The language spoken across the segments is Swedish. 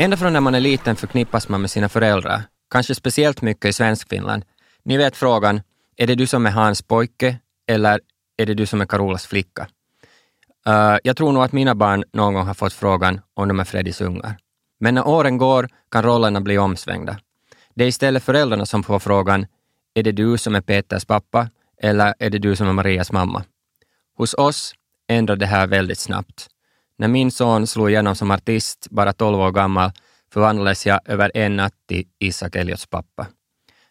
Ända från när man är liten förknippas man med sina föräldrar, kanske speciellt mycket i Svenskfinland. Ni vet frågan, är det du som är Hans pojke eller är det du som är Carolas flicka? Uh, jag tror nog att mina barn någon gång har fått frågan om de är Freddys ungar. Men när åren går kan rollerna bli omsvängda. Det är istället föräldrarna som får frågan, är det du som är Peters pappa eller är det du som är Marias mamma? Hos oss ändrar det här väldigt snabbt. När min son slog igenom som artist, bara 12 år gammal, förvandlades jag över en natt till Isak Elliots pappa.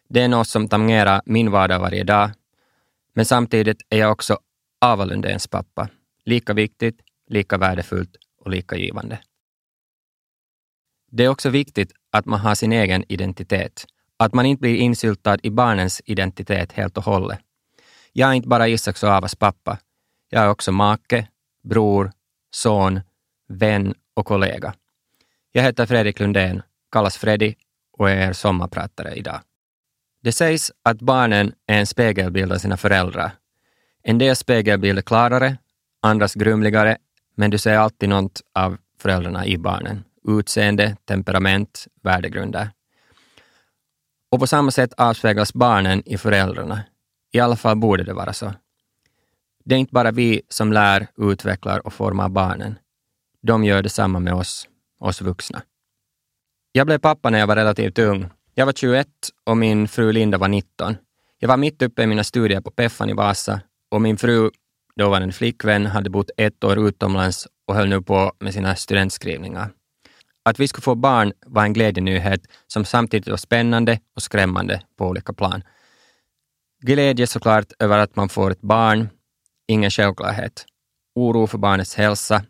Det är något som tangerar min vardag varje dag, men samtidigt är jag också Ava Lundéns pappa. Lika viktigt, lika värdefullt och lika givande. Det är också viktigt att man har sin egen identitet, att man inte blir insyltad i barnens identitet helt och hållet. Jag är inte bara Isaks och Avas pappa. Jag är också make, bror, son, vän och kollega. Jag heter Fredrik Lundén, kallas Freddy och är er sommarpratare idag. Det sägs att barnen är en spegelbild av sina föräldrar. En del spegelbild är klarare, andras grumligare, men du ser alltid något av föräldrarna i barnen. Utseende, temperament, värdegrunder. Och på samma sätt avspeglas barnen i föräldrarna. I alla fall borde det vara så. Det är inte bara vi som lär, utvecklar och formar barnen. De gör detsamma med oss, oss vuxna. Jag blev pappa när jag var relativt ung. Jag var 21 och min fru Linda var 19. Jag var mitt uppe i mina studier på Peffan i Vasa och min fru, då var en flickvän, hade bott ett år utomlands och höll nu på med sina studentskrivningar. Att vi skulle få barn var en glädjenyhet som samtidigt var spännande och skrämmande på olika plan. Glädje såklart över att man får ett barn, ingen självklarhet. Oro för barnets hälsa.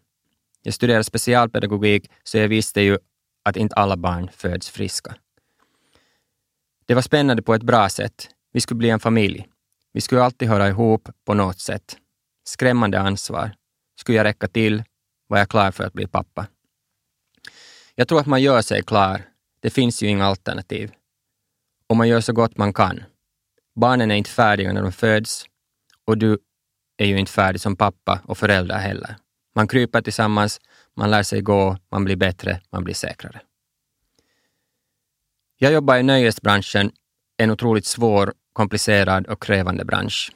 Jag studerade specialpedagogik, så jag visste ju att inte alla barn föds friska. Det var spännande på ett bra sätt. Vi skulle bli en familj. Vi skulle alltid höra ihop på något sätt. Skrämmande ansvar. Skulle jag räcka till? Var jag klar för att bli pappa? Jag tror att man gör sig klar. Det finns ju inga alternativ. Och man gör så gott man kan. Barnen är inte färdiga när de föds och du är ju inte färdig som pappa och förälder heller. Man kryper tillsammans, man lär sig gå, man blir bättre, man blir säkrare. Jag jobbar i nöjesbranschen, en otroligt svår, komplicerad och krävande bransch.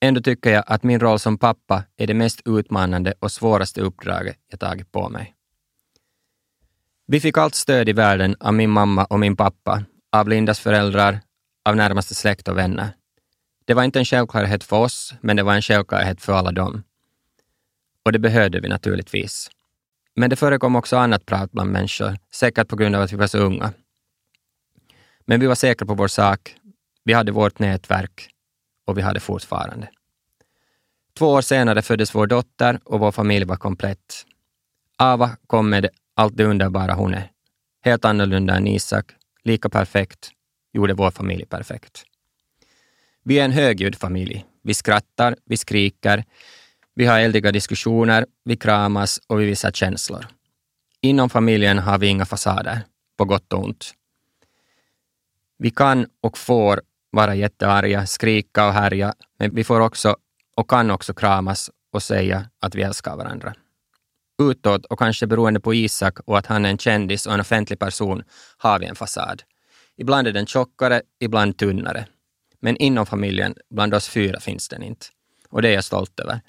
Ändå tycker jag att min roll som pappa är det mest utmanande och svåraste uppdraget jag tagit på mig. Vi fick allt stöd i världen av min mamma och min pappa, av Lindas föräldrar, av närmaste släkt och vänner. Det var inte en självklarhet för oss, men det var en självklarhet för alla dem. Och det behövde vi naturligtvis. Men det förekom också annat prat bland människor, säkert på grund av att vi var så unga. Men vi var säkra på vår sak, vi hade vårt nätverk och vi hade fortfarande. Två år senare föddes vår dotter och vår familj var komplett. Ava kom med allt det underbara hon är. Helt annorlunda än Isak, lika perfekt, gjorde vår familj perfekt. Vi är en högljudd familj. Vi skrattar, vi skriker, vi har eldiga diskussioner, vi kramas och vi visar känslor. Inom familjen har vi inga fasader, på gott och ont. Vi kan och får vara jättearga, skrika och härja, men vi får också och kan också kramas och säga att vi älskar varandra. Utåt och kanske beroende på Isak och att han är en kändis och en offentlig person har vi en fasad. Ibland är den tjockare, ibland tunnare. Men inom familjen, bland oss fyra, finns den inte. Och det är jag stolt över.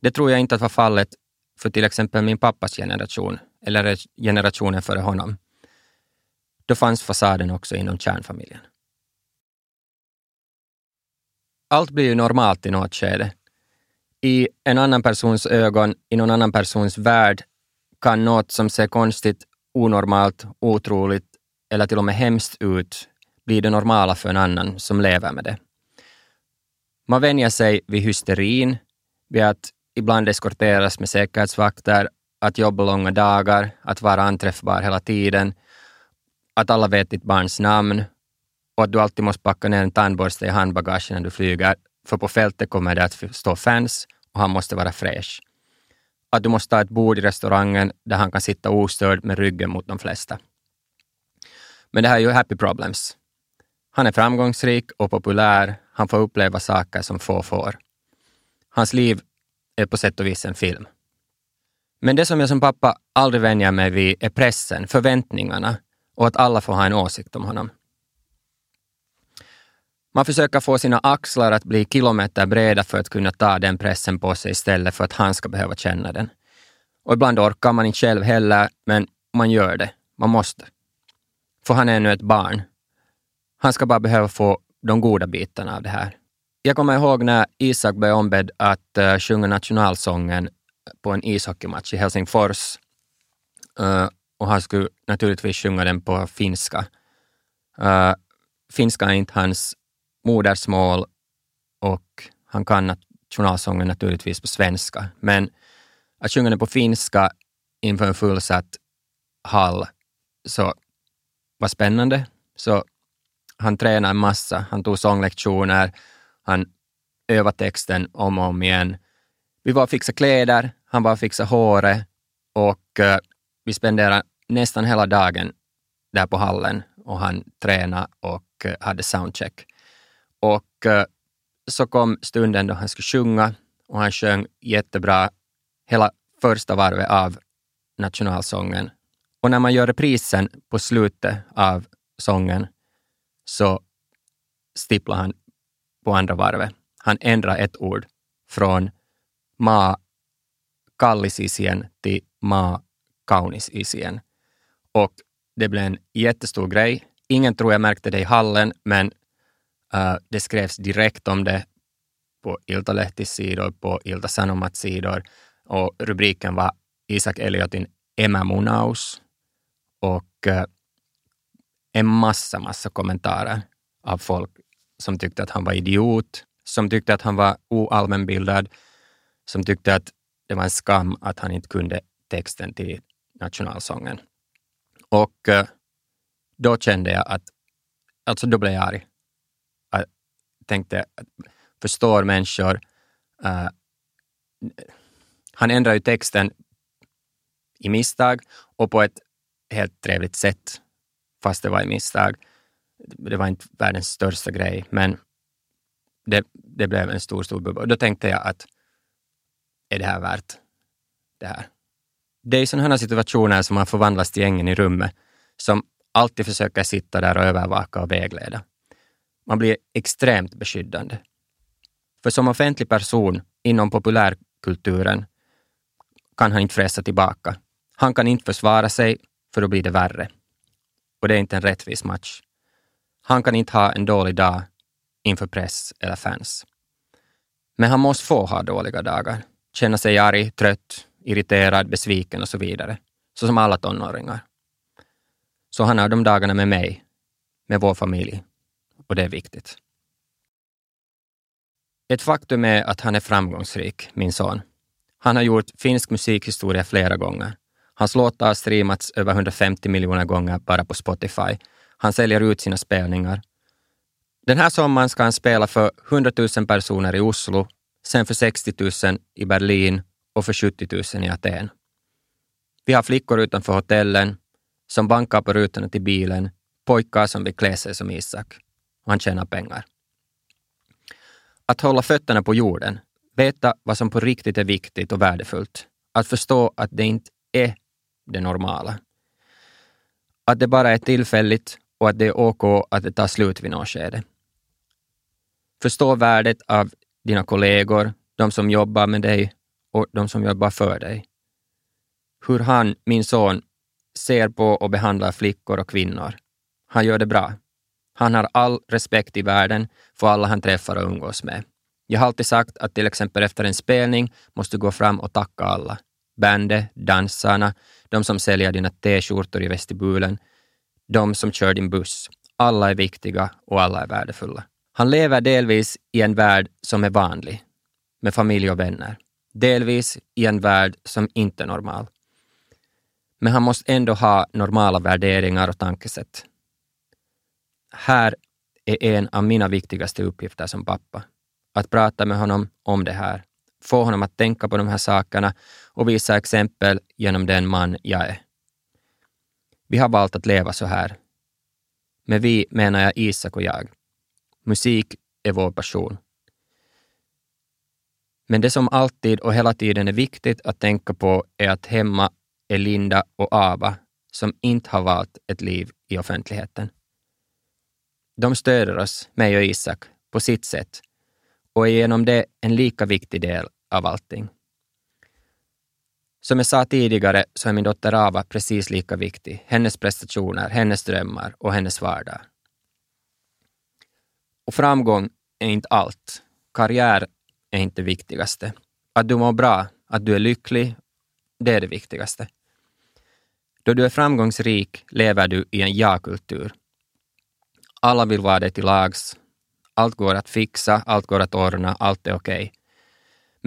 Det tror jag inte att var fallet för till exempel min pappas generation, eller generationen före honom. Då fanns fasaden också inom kärnfamiljen. Allt blir ju normalt i något skede. I en annan persons ögon, i någon annan persons värld, kan något som ser konstigt, onormalt, otroligt eller till och med hemskt ut blir det normala för en annan som lever med det. Man vänjer sig vid hysterin, vid att ibland eskorteras med säkerhetsvakter, att jobba långa dagar, att vara anträffbar hela tiden, att alla vet ditt barns namn och att du alltid måste packa ner en tandborste i handbagaget när du flyger, för på fältet kommer det att stå fans och han måste vara fräsch. Att du måste ha ett bord i restaurangen där han kan sitta ostörd med ryggen mot de flesta. Men det här är ju happy problems. Han är framgångsrik och populär. Han får uppleva saker som få får. Hans liv är på sätt och vis en film. Men det som jag som pappa aldrig vänjer mig vid är pressen, förväntningarna och att alla får ha en åsikt om honom. Man försöker få sina axlar att bli kilometer breda för att kunna ta den pressen på sig istället för att han ska behöva känna den. Och ibland orkar man inte själv heller, men man gör det. Man måste. För han är ännu ett barn. Han ska bara behöva få de goda bitarna av det här. Jag kommer ihåg när Isak blev ombedd att uh, sjunga nationalsången på en ishockeymatch i Helsingfors. Uh, och han skulle naturligtvis sjunga den på finska. Uh, finska är inte hans modersmål och han kan nationalsången naturligtvis på svenska. Men att sjunga den på finska inför en fullsatt hall så var spännande. Så han tränade en massa, han tog sånglektioner, han övade texten om och om igen. Vi var och fixade kläder, han var och fixade håret och eh, vi spenderade nästan hela dagen där på hallen och han tränade och eh, hade soundcheck. Och eh, så kom stunden då han skulle sjunga och han sjöng jättebra hela första varvet av nationalsången. Och när man gör reprisen på slutet av sången så stipplar han på andra varvet. Han ändrar ett ord från ma kallisisien till ma kaunisisien. Och det blev en jättestor grej. Ingen tror jag märkte det i hallen, men uh, det skrevs direkt om det på Iltalehtis sidor, på Ilta Sanomats sidor och rubriken var Isak Eliotin emämunaus och uh, en massa, massa kommentarer av folk som tyckte att han var idiot, som tyckte att han var oallmänbildad, som tyckte att det var en skam att han inte kunde texten till nationalsången. Och eh, då kände jag att, alltså då blev jag arg. Jag tänkte, förstår människor, uh, han ändrar ju texten i misstag och på ett helt trevligt sätt, fast det var i misstag. Det var inte världens största grej, men det, det blev en stor, stor bubbla. Då tänkte jag att är det här värt det här? Det är i sådana här situationer som man förvandlas till gängen i rummet, som alltid försöker sitta där och övervaka och vägleda. Man blir extremt beskyddande. För som offentlig person inom populärkulturen kan han inte fräsa tillbaka. Han kan inte försvara sig, för då blir det värre. Och det är inte en rättvis match. Han kan inte ha en dålig dag inför press eller fans. Men han måste få ha dåliga dagar, känna sig arg, trött, irriterad, besviken och så vidare. Så som alla tonåringar. Så han har de dagarna med mig, med vår familj. Och det är viktigt. Ett faktum är att han är framgångsrik, min son. Han har gjort finsk musikhistoria flera gånger. Hans låtar har streamats över 150 miljoner gånger bara på Spotify. Han säljer ut sina spelningar. Den här sommaren ska han spela för 100 000 personer i Oslo, sen för 60 000 i Berlin och för 70 000 i Aten. Vi har flickor utanför hotellen som bankar på rutorna till bilen, pojkar som vill klä sig som Isak. Och han tjänar pengar. Att hålla fötterna på jorden, veta vad som på riktigt är viktigt och värdefullt. Att förstå att det inte är det normala. Att det bara är tillfälligt och att det är OK att det tar slut vid något skede. Förstå värdet av dina kollegor, de som jobbar med dig och de som jobbar för dig. Hur han, min son, ser på och behandlar flickor och kvinnor. Han gör det bra. Han har all respekt i världen för alla han träffar och umgås med. Jag har alltid sagt att till exempel efter en spelning måste du gå fram och tacka alla. Bandet, dansarna, de som säljer dina t-skjortor i vestibulen, de som kör din buss. Alla är viktiga och alla är värdefulla. Han lever delvis i en värld som är vanlig, med familj och vänner. Delvis i en värld som inte är normal. Men han måste ändå ha normala värderingar och tankesätt. Här är en av mina viktigaste uppgifter som pappa. Att prata med honom om det här, få honom att tänka på de här sakerna och visa exempel genom den man jag är. Vi har valt att leva så här. Med vi menar jag Isak och jag. Musik är vår passion. Men det som alltid och hela tiden är viktigt att tänka på är att hemma är Linda och Ava som inte har valt ett liv i offentligheten. De stöder oss, mig och Isak, på sitt sätt och är genom det en lika viktig del av allting. Som jag sa tidigare så är min dotter Ava precis lika viktig. Hennes prestationer, hennes drömmar och hennes vardag. Och framgång är inte allt. Karriär är inte det viktigaste. Att du mår bra, att du är lycklig, det är det viktigaste. Då du är framgångsrik lever du i en ja-kultur. Alla vill vara dig till lags. Allt går att fixa, allt går att ordna, allt är okej. Okay.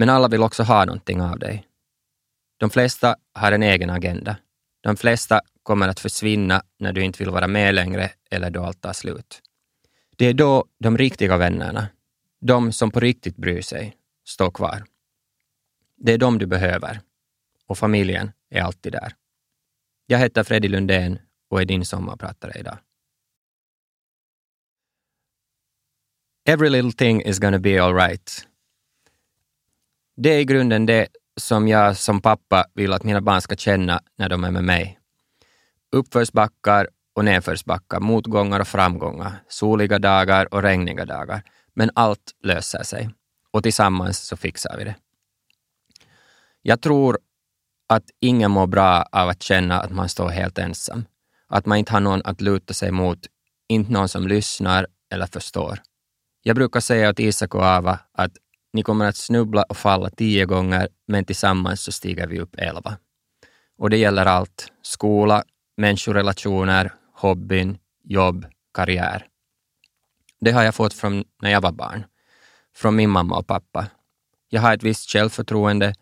Men alla vill också ha någonting av dig. De flesta har en egen agenda. De flesta kommer att försvinna när du inte vill vara med längre eller då allt tar slut. Det är då de riktiga vännerna, de som på riktigt bryr sig, står kvar. Det är de du behöver och familjen är alltid där. Jag heter Freddy Lundén och är din sommarpratare idag. Every little thing is gonna be alright. Det är i grunden det som jag som pappa vill att mina barn ska känna när de är med mig. Uppförsbackar och nedförsbackar, motgångar och framgångar, soliga dagar och regniga dagar. Men allt löser sig och tillsammans så fixar vi det. Jag tror att ingen mår bra av att känna att man står helt ensam. Att man inte har någon att luta sig mot, inte någon som lyssnar eller förstår. Jag brukar säga åt Isak och Ava att ni kommer att snubbla och falla tio gånger, men tillsammans så stiger vi upp elva. Och det gäller allt. Skola, människorelationer, hobbyn, jobb, karriär. Det har jag fått från när jag var barn. Från min mamma och pappa. Jag har ett visst självförtroende.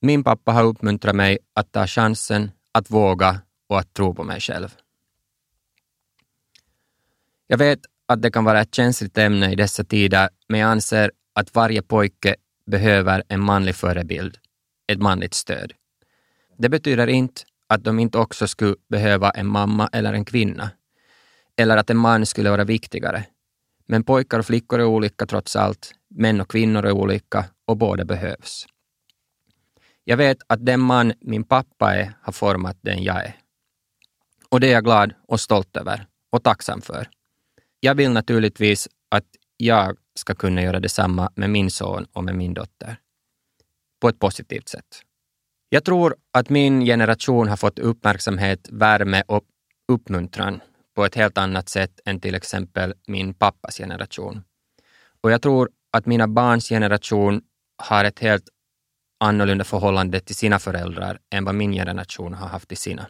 Min pappa har uppmuntrat mig att ta chansen, att våga och att tro på mig själv. Jag vet att det kan vara ett känsligt ämne i dessa tider, men jag anser att varje pojke behöver en manlig förebild, ett manligt stöd. Det betyder inte att de inte också skulle behöva en mamma eller en kvinna, eller att en man skulle vara viktigare. Men pojkar och flickor är olika trots allt, män och kvinnor är olika och båda behövs. Jag vet att den man min pappa är har format den jag är. Och det är jag glad och stolt över och tacksam för. Jag vill naturligtvis jag ska kunna göra detsamma med min son och med min dotter. På ett positivt sätt. Jag tror att min generation har fått uppmärksamhet, värme och uppmuntran på ett helt annat sätt än till exempel min pappas generation. Och jag tror att mina barns generation har ett helt annorlunda förhållande till sina föräldrar än vad min generation har haft till sina.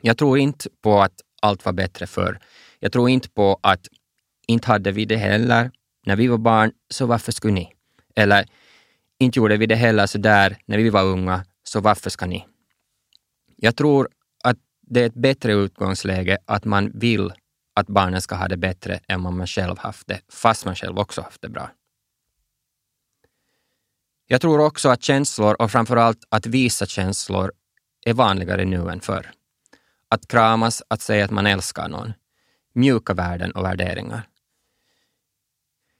Jag tror inte på att allt var bättre förr. Jag tror inte på att inte hade vi det heller när vi var barn, så varför skulle ni? Eller inte gjorde vi det heller så där när vi var unga, så varför ska ni? Jag tror att det är ett bättre utgångsläge att man vill att barnen ska ha det bättre än vad man själv haft det, fast man själv också haft det bra. Jag tror också att känslor och framförallt att visa känslor är vanligare nu än förr. Att kramas, att säga att man älskar någon. Mjuka värden och värderingar.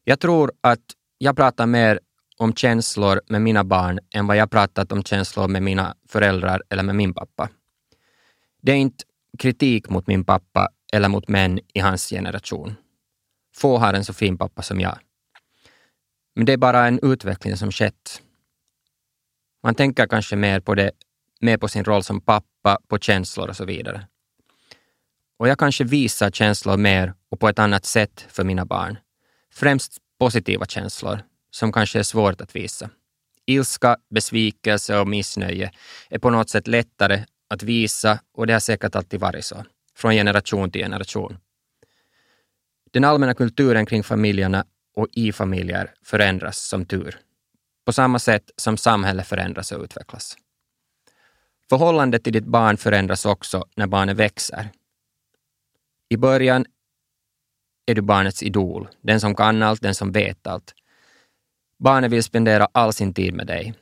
Jag tror att jag pratar mer om känslor med mina barn än vad jag pratat om känslor med mina föräldrar eller med min pappa. Det är inte kritik mot min pappa eller mot män i hans generation. Få har en så fin pappa som jag. Men det är bara en utveckling som skett. Man tänker kanske mer på, det, mer på sin roll som pappa, på känslor och så vidare. Och jag kanske visar känslor mer och på ett annat sätt för mina barn. Främst positiva känslor som kanske är svårt att visa. Ilska, besvikelse och missnöje är på något sätt lättare att visa och det har säkert alltid varit så, från generation till generation. Den allmänna kulturen kring familjerna och i familjer förändras som tur. På samma sätt som samhället förändras och utvecklas. Förhållandet till ditt barn förändras också när barnet växer. I början är du barnets idol, den som kan allt, den som vet allt. Barnet vill spendera all sin tid med dig.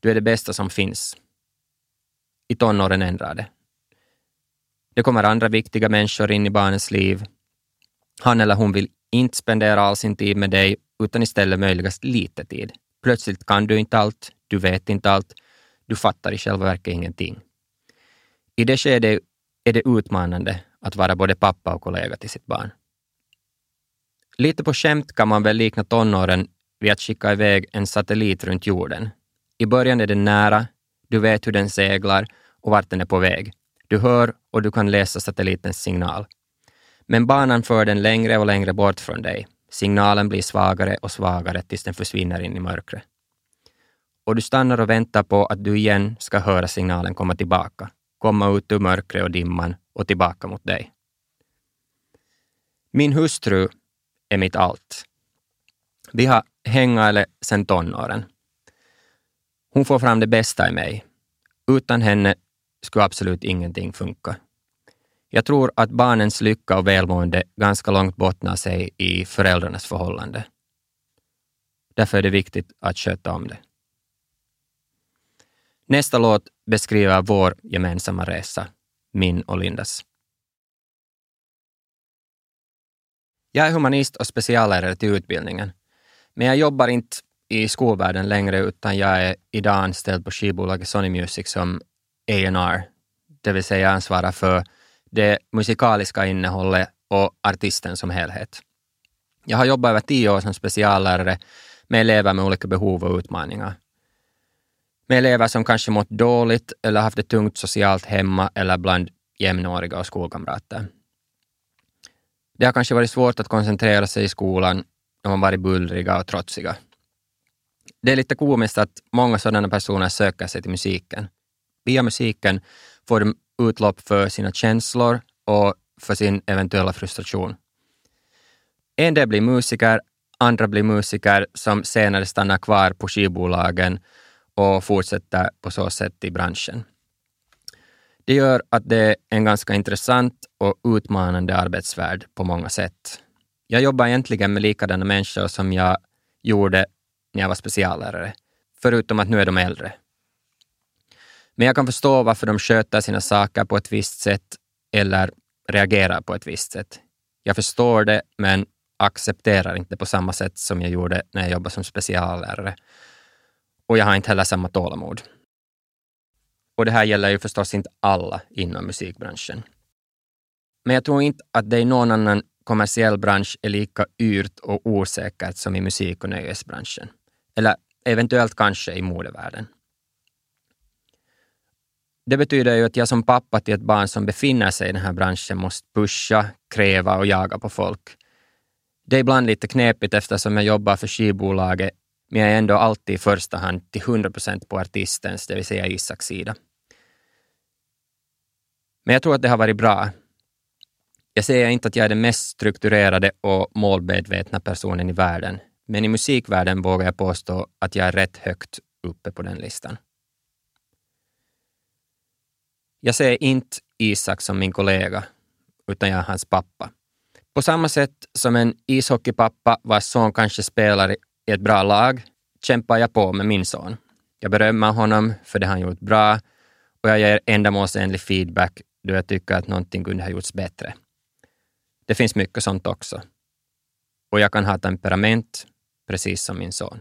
Du är det bästa som finns. I tonåren ändrar det. Det kommer andra viktiga människor in i barnets liv. Han eller hon vill inte spendera all sin tid med dig, utan istället möjligast lite tid. Plötsligt kan du inte allt, du vet inte allt, du fattar i själva verket ingenting. I det skedet är det utmanande att vara både pappa och kollega till sitt barn. Lite på skämt kan man väl likna tonåren vid att skicka iväg en satellit runt jorden. I början är den nära, du vet hur den seglar och vart den är på väg. Du hör och du kan läsa satellitens signal. Men banan för den längre och längre bort från dig. Signalen blir svagare och svagare tills den försvinner in i mörkret. Och du stannar och väntar på att du igen ska höra signalen komma tillbaka, komma ut ur mörkret och dimman och tillbaka mot dig. Min hustru är mitt allt. Vi har hängt sedan tonåren. Hon får fram det bästa i mig. Utan henne skulle absolut ingenting funka. Jag tror att barnens lycka och välmående ganska långt bottnar sig i föräldrarnas förhållande. Därför är det viktigt att sköta om det. Nästa låt beskriver vår gemensamma resa, min och Lindas. Jag är humanist och speciallärare till utbildningen, men jag jobbar inte i skolvärlden längre utan jag är idag anställd på skivbolaget Sony Music som A&R, det vill säga ansvarar för det musikaliska innehållet och artisten som helhet. Jag har jobbat över tio år som speciallärare med elever med olika behov och utmaningar. Med elever som kanske mått dåligt eller haft det tungt socialt hemma eller bland jämnåriga och skolkamrater. Det har kanske varit svårt att koncentrera sig i skolan de har varit bullriga och trotsiga. Det är lite komiskt att många sådana personer söker sig till musiken. Via musiken får de utlopp för sina känslor och för sin eventuella frustration. En del blir musiker, andra blir musiker som senare stannar kvar på skivbolagen och fortsätter på så sätt i branschen. Det gör att det är en ganska intressant och utmanande arbetsvärld på många sätt. Jag jobbar egentligen med likadana människor som jag gjorde när jag var speciallärare, förutom att nu är de äldre. Men jag kan förstå varför de sköter sina saker på ett visst sätt eller reagerar på ett visst sätt. Jag förstår det, men accepterar inte på samma sätt som jag gjorde när jag jobbade som speciallärare. Och jag har inte heller samma tålamod. Och det här gäller ju förstås inte alla inom musikbranschen. Men jag tror inte att det i någon annan kommersiell bransch är lika yrt och osäkert som i musik och nöjesbranschen. Eller eventuellt kanske i modevärlden. Det betyder ju att jag som pappa till ett barn som befinner sig i den här branschen måste pusha, kräva och jaga på folk. Det är ibland lite knepigt eftersom jag jobbar för skivbolaget, men jag är ändå alltid i första hand till 100 procent på artistens, det vill säga Isaks sida. Men jag tror att det har varit bra. Jag säger inte att jag är den mest strukturerade och målmedvetna personen i världen, men i musikvärlden vågar jag påstå att jag är rätt högt uppe på den listan. Jag ser inte Isak som min kollega, utan jag är hans pappa. På samma sätt som en ishockeypappa vars son kanske spelar i ett bra lag kämpar jag på med min son. Jag berömmer honom för det han gjort bra och jag ger ändamålsenlig feedback då jag tycker att någonting kunde ha gjorts bättre. Det finns mycket sånt också. Och jag kan ha temperament, precis som min son.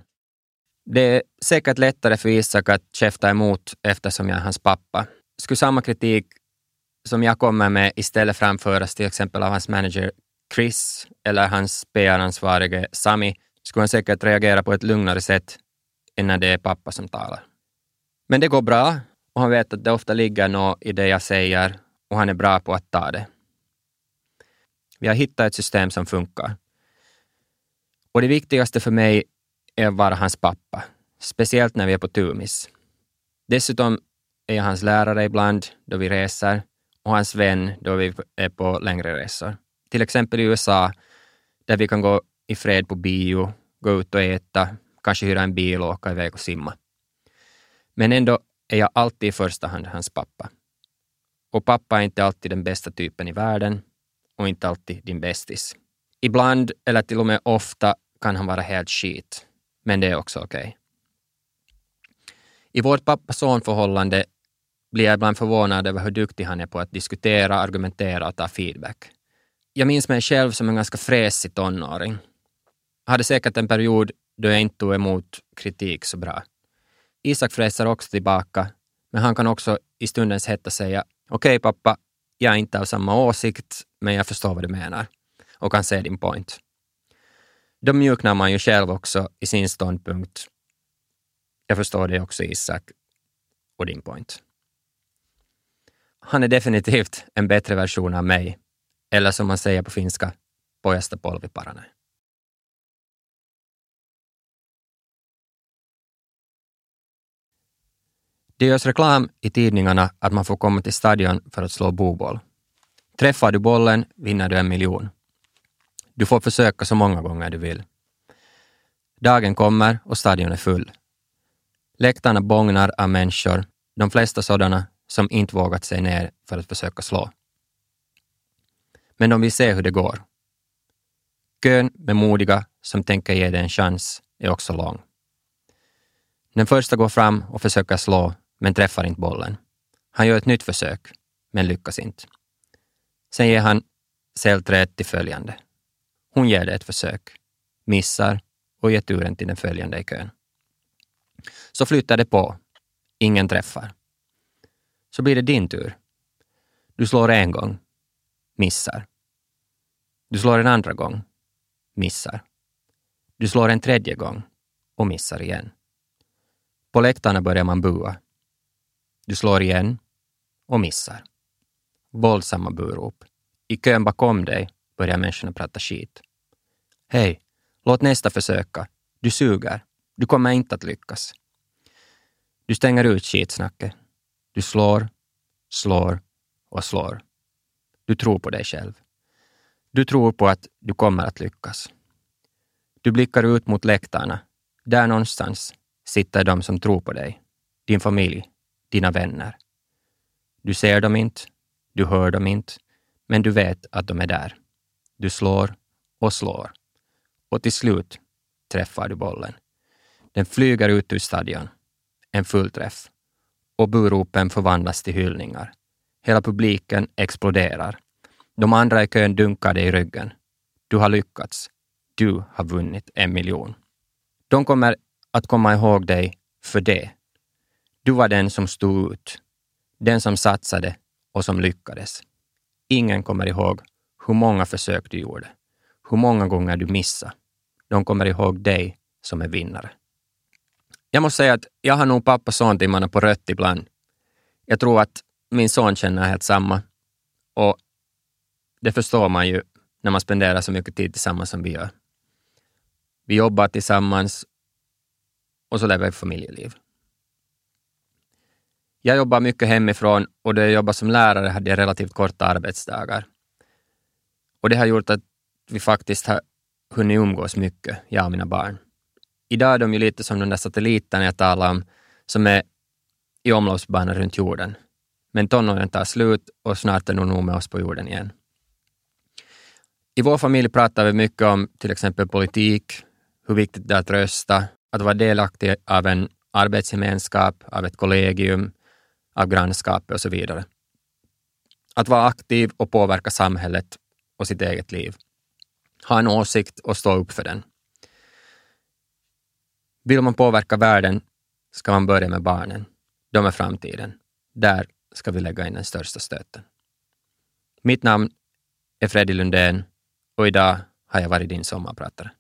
Det är säkert lättare för Isak att käfta emot eftersom jag är hans pappa. Skulle samma kritik som jag kommer med istället framföras till exempel av hans manager Chris eller hans PR-ansvarige Sami skulle han säkert reagera på ett lugnare sätt än när det är pappa som talar. Men det går bra och han vet att det ofta ligger något i det jag säger och han är bra på att ta det. Vi har hittat ett system som funkar. Och det viktigaste för mig är att vara hans pappa, speciellt när vi är på tumis. Dessutom är jag hans lärare ibland då vi reser och hans vän då vi är på längre resor. Till exempel i USA, där vi kan gå i fred på bio, gå ut och äta, kanske hyra en bil och åka iväg och simma. Men ändå är jag alltid i första hand hans pappa. Och pappa är inte alltid den bästa typen i världen och inte alltid din bästis. Ibland, eller till och med ofta, kan han vara helt skit. Men det är också okej. Okay. I vårt pappa-son-förhållande blir jag ibland förvånad över hur duktig han är på att diskutera, argumentera och ta feedback. Jag minns mig själv som en ganska fräsig tonåring. Jag hade säkert en period då jag inte tog emot kritik så bra. Isak fräser också tillbaka, men han kan också i stundens hetta säga okej okay, pappa, jag är inte av samma åsikt, men jag förstår vad du menar och kan se din point. Då mjuknar man ju själv också i sin ståndpunkt. Jag förstår det också Isak och din point. Han är definitivt en bättre version av mig, eller som man säger på finska, pojasta polviparane. Det görs reklam i tidningarna att man får komma till stadion för att slå boboll. Träffar du bollen vinner du en miljon. Du får försöka så många gånger du vill. Dagen kommer och stadion är full. Läktarna bångnar av människor, de flesta sådana som inte vågat sig ner för att försöka slå. Men de vill se hur det går. Kön med modiga som tänker ge det en chans är också lång. Den första går fram och försöker slå, men träffar inte bollen. Han gör ett nytt försök, men lyckas inte. Sen ger han cellträet till följande. Hon ger det ett försök, missar och ger turen till den följande i kön. Så flyttar det på. Ingen träffar. Så blir det din tur. Du slår en gång, missar. Du slår en andra gång, missar. Du slår en tredje gång och missar igen. På läktarna börjar man bua. Du slår igen och missar. Våldsamma burop. I kön bakom dig börjar människorna prata skit. Hej, låt nästa försöka. Du suger. Du kommer inte att lyckas. Du stänger ut skitsnacket. Du slår, slår och slår. Du tror på dig själv. Du tror på att du kommer att lyckas. Du blickar ut mot läktarna. Där någonstans sitter de som tror på dig. Din familj, dina vänner. Du ser dem inte, du hör dem inte, men du vet att de är där. Du slår och slår. Och till slut träffar du bollen. Den flyger ut ur stadion. En fullträff. Och buropen förvandlas till hyllningar. Hela publiken exploderar. De andra i kön dunkar dig i ryggen. Du har lyckats. Du har vunnit en miljon. De kommer att komma ihåg dig för det. Du var den som stod ut. Den som satsade och som lyckades. Ingen kommer ihåg hur många försök du gjorde, hur många gånger du missade. De kommer ihåg dig som är vinnare. Jag måste säga att jag har nog pappa son-timmarna på rött ibland. Jag tror att min son känner helt samma. Och det förstår man ju när man spenderar så mycket tid tillsammans som vi gör. Vi jobbar tillsammans och så lever vi familjeliv. Jag jobbar mycket hemifrån och då jag jobbade som lärare hade jag relativt korta arbetsdagar. Och det har gjort att vi faktiskt har hunnit umgås mycket, jag och mina barn. Idag är de ju lite som de där satelliterna jag talade om, som är i omloppsbana runt jorden. Men tonåren tar slut och snart är de nog med oss på jorden igen. I vår familj pratar vi mycket om till exempel politik, hur viktigt det är att rösta, att vara delaktig av en arbetsgemenskap, av ett kollegium, grannskapet och så vidare. Att vara aktiv och påverka samhället och sitt eget liv. Ha en åsikt och stå upp för den. Vill man påverka världen ska man börja med barnen. De är framtiden. Där ska vi lägga in den största stöten. Mitt namn är Freddy Lundén och idag har jag varit din sommarpratare.